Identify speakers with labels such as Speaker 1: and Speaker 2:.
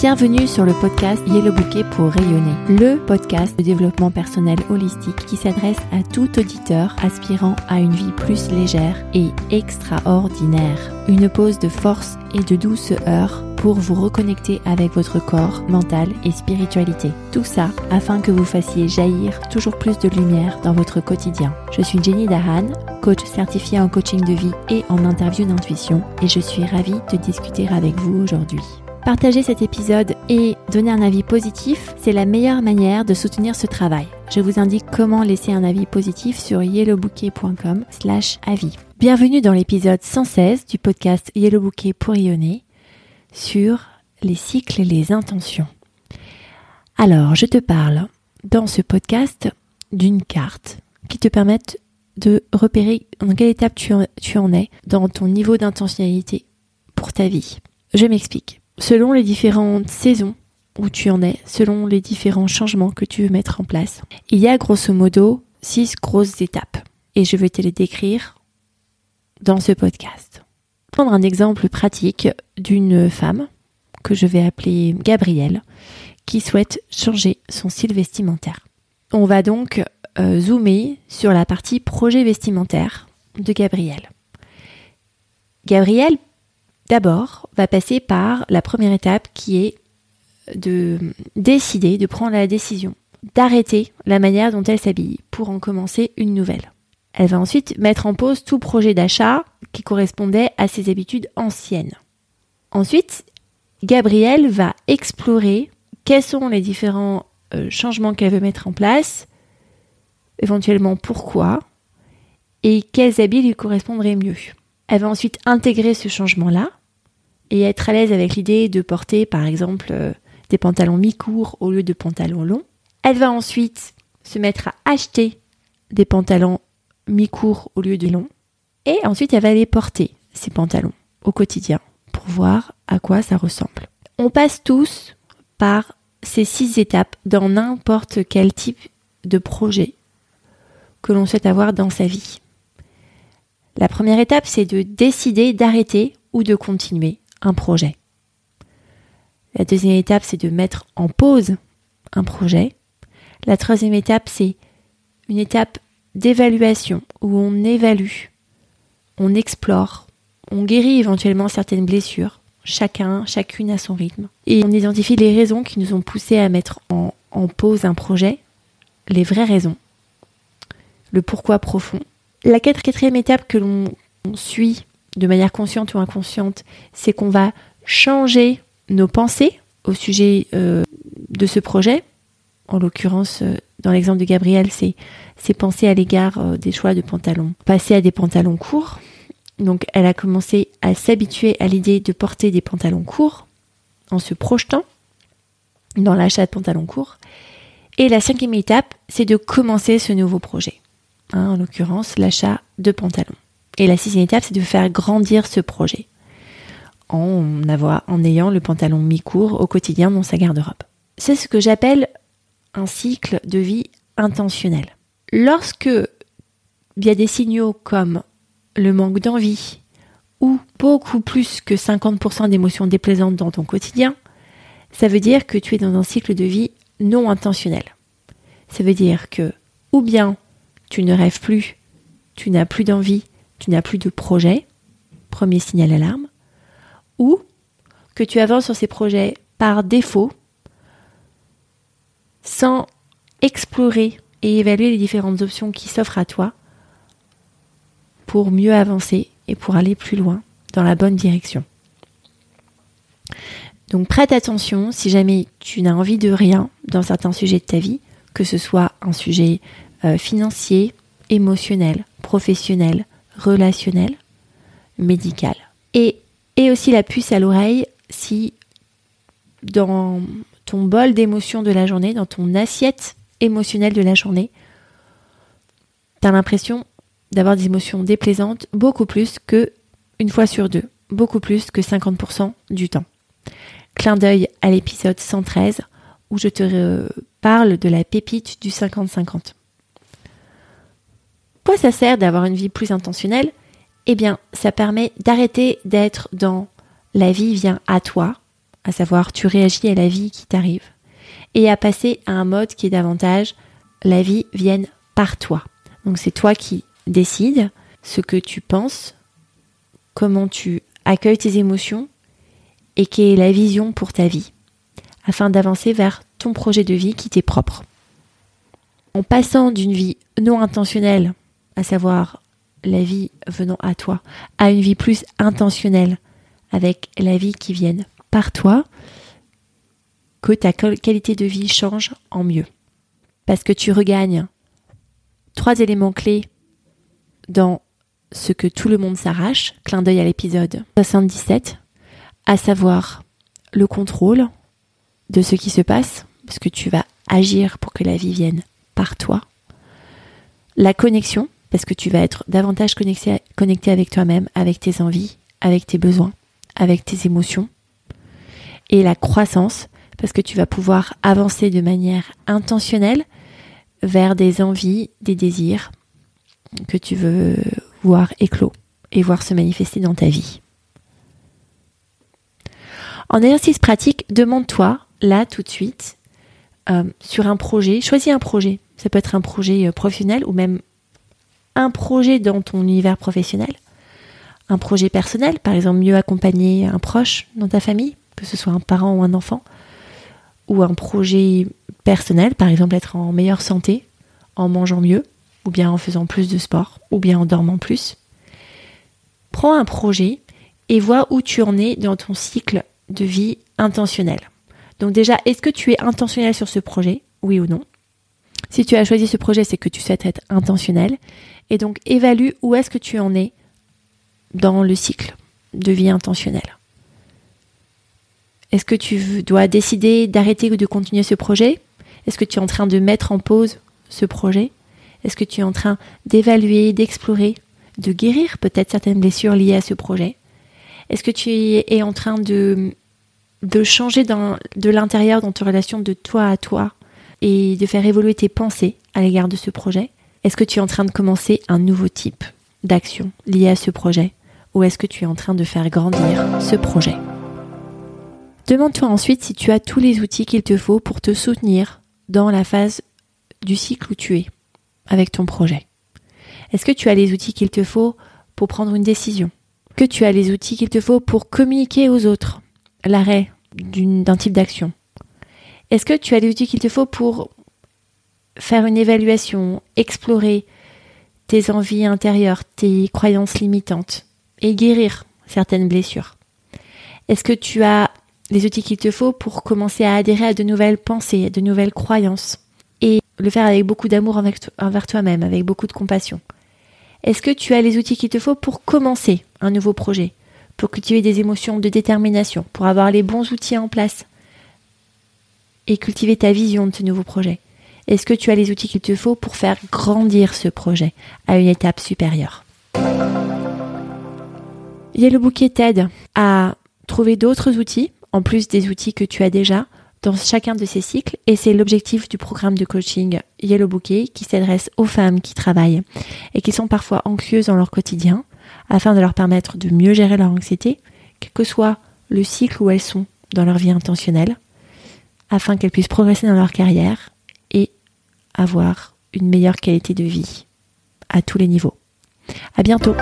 Speaker 1: Bienvenue sur le podcast Yellow Bouquet pour rayonner, le podcast de développement personnel holistique qui s'adresse à tout auditeur aspirant à une vie plus légère et extraordinaire. Une pause de force et de douceur pour vous reconnecter avec votre corps, mental et spiritualité. Tout ça afin que vous fassiez jaillir toujours plus de lumière dans votre quotidien. Je suis Jenny Dahan, coach certifiée en coaching de vie et en interview d'intuition et je suis ravie de discuter avec vous aujourd'hui. Partager cet épisode et donner un avis positif, c'est la meilleure manière de soutenir ce travail. Je vous indique comment laisser un avis positif sur yellowbouquet.com slash avis. Bienvenue dans l'épisode 116 du podcast Yellow Bouquet pour rayonner sur les cycles et les intentions. Alors, je te parle dans ce podcast d'une carte qui te permette de repérer en quelle étape tu en es dans ton niveau d'intentionnalité pour ta vie. Je m'explique. Selon les différentes saisons où tu en es, selon les différents changements que tu veux mettre en place, il y a grosso modo six grosses étapes. Et je vais te les décrire dans ce podcast. Prendre un exemple pratique d'une femme que je vais appeler Gabrielle qui souhaite changer son style vestimentaire. On va donc euh, zoomer sur la partie projet vestimentaire de Gabrielle. Gabrielle, d'abord, va passer par la première étape qui est de décider, de prendre la décision d'arrêter la manière dont elle s'habille pour en commencer une nouvelle. Elle va ensuite mettre en pause tout projet d'achat qui correspondait à ses habitudes anciennes. Ensuite, Gabrielle va explorer quels sont les différents euh, changements qu'elle veut mettre en place, éventuellement pourquoi, et quels habits lui correspondraient mieux. Elle va ensuite intégrer ce changement-là et être à l'aise avec l'idée de porter par exemple euh, des pantalons mi-courts au lieu de pantalons longs. Elle va ensuite se mettre à acheter des pantalons mi-courts au lieu de longs. Et ensuite, elle va les porter, ces pantalons, au quotidien, pour voir à quoi ça ressemble. On passe tous par ces six étapes dans n'importe quel type de projet que l'on souhaite avoir dans sa vie. La première étape, c'est de décider d'arrêter ou de continuer un projet. La deuxième étape, c'est de mettre en pause un projet. La troisième étape, c'est une étape d'évaluation où on évalue, on explore, on guérit éventuellement certaines blessures, chacun, chacune à son rythme. Et on identifie les raisons qui nous ont poussé à mettre en, en pause un projet, les vraies raisons, le pourquoi profond. La quatrième étape que l'on suit de manière consciente ou inconsciente, c'est qu'on va changer nos pensées au sujet euh, de ce projet. En l'occurrence, euh, dans l'exemple de Gabriel, c'est ses pensées à l'égard euh, des choix de pantalons. Passer à des pantalons courts. Donc elle a commencé à s'habituer à l'idée de porter des pantalons courts en se projetant dans l'achat de pantalons courts. Et la cinquième étape, c'est de commencer ce nouveau projet. Hein, en l'occurrence, l'achat de pantalons. Et la sixième étape, c'est de faire grandir ce projet en, ayant le pantalon mi-court au quotidien dans sa garde-robe. C'est ce que j'appelle un cycle de vie intentionnel. Lorsque il y a des signaux comme le manque d'envie ou beaucoup plus que 50% d'émotions déplaisantes dans ton quotidien, ça veut dire que tu es dans un cycle de vie non intentionnel. Ça veut dire que ou bien tu ne rêves plus, tu n'as plus d'envie, tu n'as plus de projet, premier signal alarme, ou que tu avances sur ces projets par défaut, sans explorer et évaluer les différentes options qui s'offrent à toi pour mieux avancer et pour aller plus loin dans la bonne direction. Donc prête attention si jamais tu n'as envie de rien dans certains sujets de ta vie, que ce soit un sujet euh, financier, émotionnel, professionnel, relationnel, médical. Et, aussi la puce à l'oreille si dans ton bol d'émotions de la journée, dans ton assiette émotionnelle de la journée, tu as l'impression d'avoir des émotions déplaisantes beaucoup plus que une fois sur deux, beaucoup plus que 50% du temps. Clin d'œil à l'épisode 113 où je te parle de la pépite du 50-50. Quoi ça sert d'avoir une vie plus intentionnelle? Eh bien, ça permet d'arrêter d'être dans la vie vient à toi à savoir tu réagis à la vie qui t'arrive, et à passer à un mode qui est davantage la vie vienne par toi. Donc c'est toi qui décides ce que tu penses, comment tu accueilles tes émotions et quelle est la vision pour ta vie, afin d'avancer vers ton projet de vie qui t'est propre. En passant d'une vie non intentionnelle, à savoir la vie venant à toi, à une vie plus intentionnelle, avec la vie qui vienne par toi, que ta qualité de vie change en mieux. Parce que tu regagnes trois éléments clés dans ce que tout le monde s'arrache, clin d'œil à l'épisode 77, à savoir le contrôle de ce qui se passe, parce que tu vas agir pour que la vie vienne par toi, la connexion, parce que tu vas être davantage connecté, avec toi-même, avec tes envies, avec tes besoins, avec tes émotions, et la croissance, parce que tu vas pouvoir avancer de manière intentionnelle vers des envies, des désirs que tu veux voir éclos et voir se manifester dans ta vie. En exercice pratique, demande-toi, là, tout de suite, euh, sur un projet, choisis un projet. Ça peut être un projet euh, professionnel ou même un projet dans ton univers professionnel. Un projet personnel, par exemple, mieux accompagner un proche dans ta famille, que ce soit un parent ou un enfant. Ou un projet personnel, par exemple, être en meilleure santé, en mangeant mieux, ou bien en faisant plus de sport, ou bien en dormant plus. Prends un projet et vois où tu en es dans ton cycle de vie intentionnel. Donc déjà, est-ce que tu es intentionnel sur ce projet Oui ou non? Si tu as choisi ce projet, c'est que tu souhaites être intentionnel. Et donc évalue où est-ce que tu en es dans le cycle de vie intentionnelle. Est-ce que tu dois décider d'arrêter ou de continuer ce projet? Est-ce que tu es en train de mettre en pause ce projet? Est-ce que tu es en train d'évaluer, d'explorer, de guérir peut-être certaines blessures liées à ce projet? Est-ce que tu es en train de, changer de l'intérieur dans ta relation de toi à toi et de faire évoluer tes pensées à l'égard de ce projet? Est-ce que tu es en train de commencer un nouveau type d'action lié à ce projet Ou est-ce que tu es en train de faire grandir ce projet? Demande-toi ensuite si tu as tous les outils qu'il te faut pour te soutenir dans la phase du cycle où tu es avec ton projet. Est-ce que tu as les outils qu'il te faut pour prendre une décision? Que tu as les outils qu'il te faut pour communiquer aux autres l'arrêt d'un type d'action? Est-ce que tu as les outils qu'il te faut pour faire une évaluation, explorer tes envies intérieures, tes croyances limitantes et guérir certaines blessures Est-ce que tu as les outils qu'il te faut pour commencer à adhérer à de nouvelles pensées, à de nouvelles croyances et le faire avec beaucoup d'amour envers toi-même, avec beaucoup de compassion? Est-ce que tu as les outils qu'il te faut pour commencer un nouveau projet, pour cultiver des émotions de détermination, pour avoir les bons outils en place et cultiver ta vision de ce nouveau projet? Est-ce que tu as les outils qu'il te faut pour faire grandir ce projet à une étape supérieure? Le Bouquet t'aide à trouver d'autres outils, en plus des outils que tu as déjà, dans chacun de ces cycles et c'est l'objectif du programme de coaching Yellow Bouquet qui s'adresse aux femmes qui travaillent et qui sont parfois anxieuses dans leur quotidien afin de leur permettre de mieux gérer leur anxiété, quel que soit le cycle où elles sont dans leur vie intentionnelle, afin qu'elles puissent progresser dans leur carrière avoir une meilleure qualité de vie à tous les niveaux. À bientôt!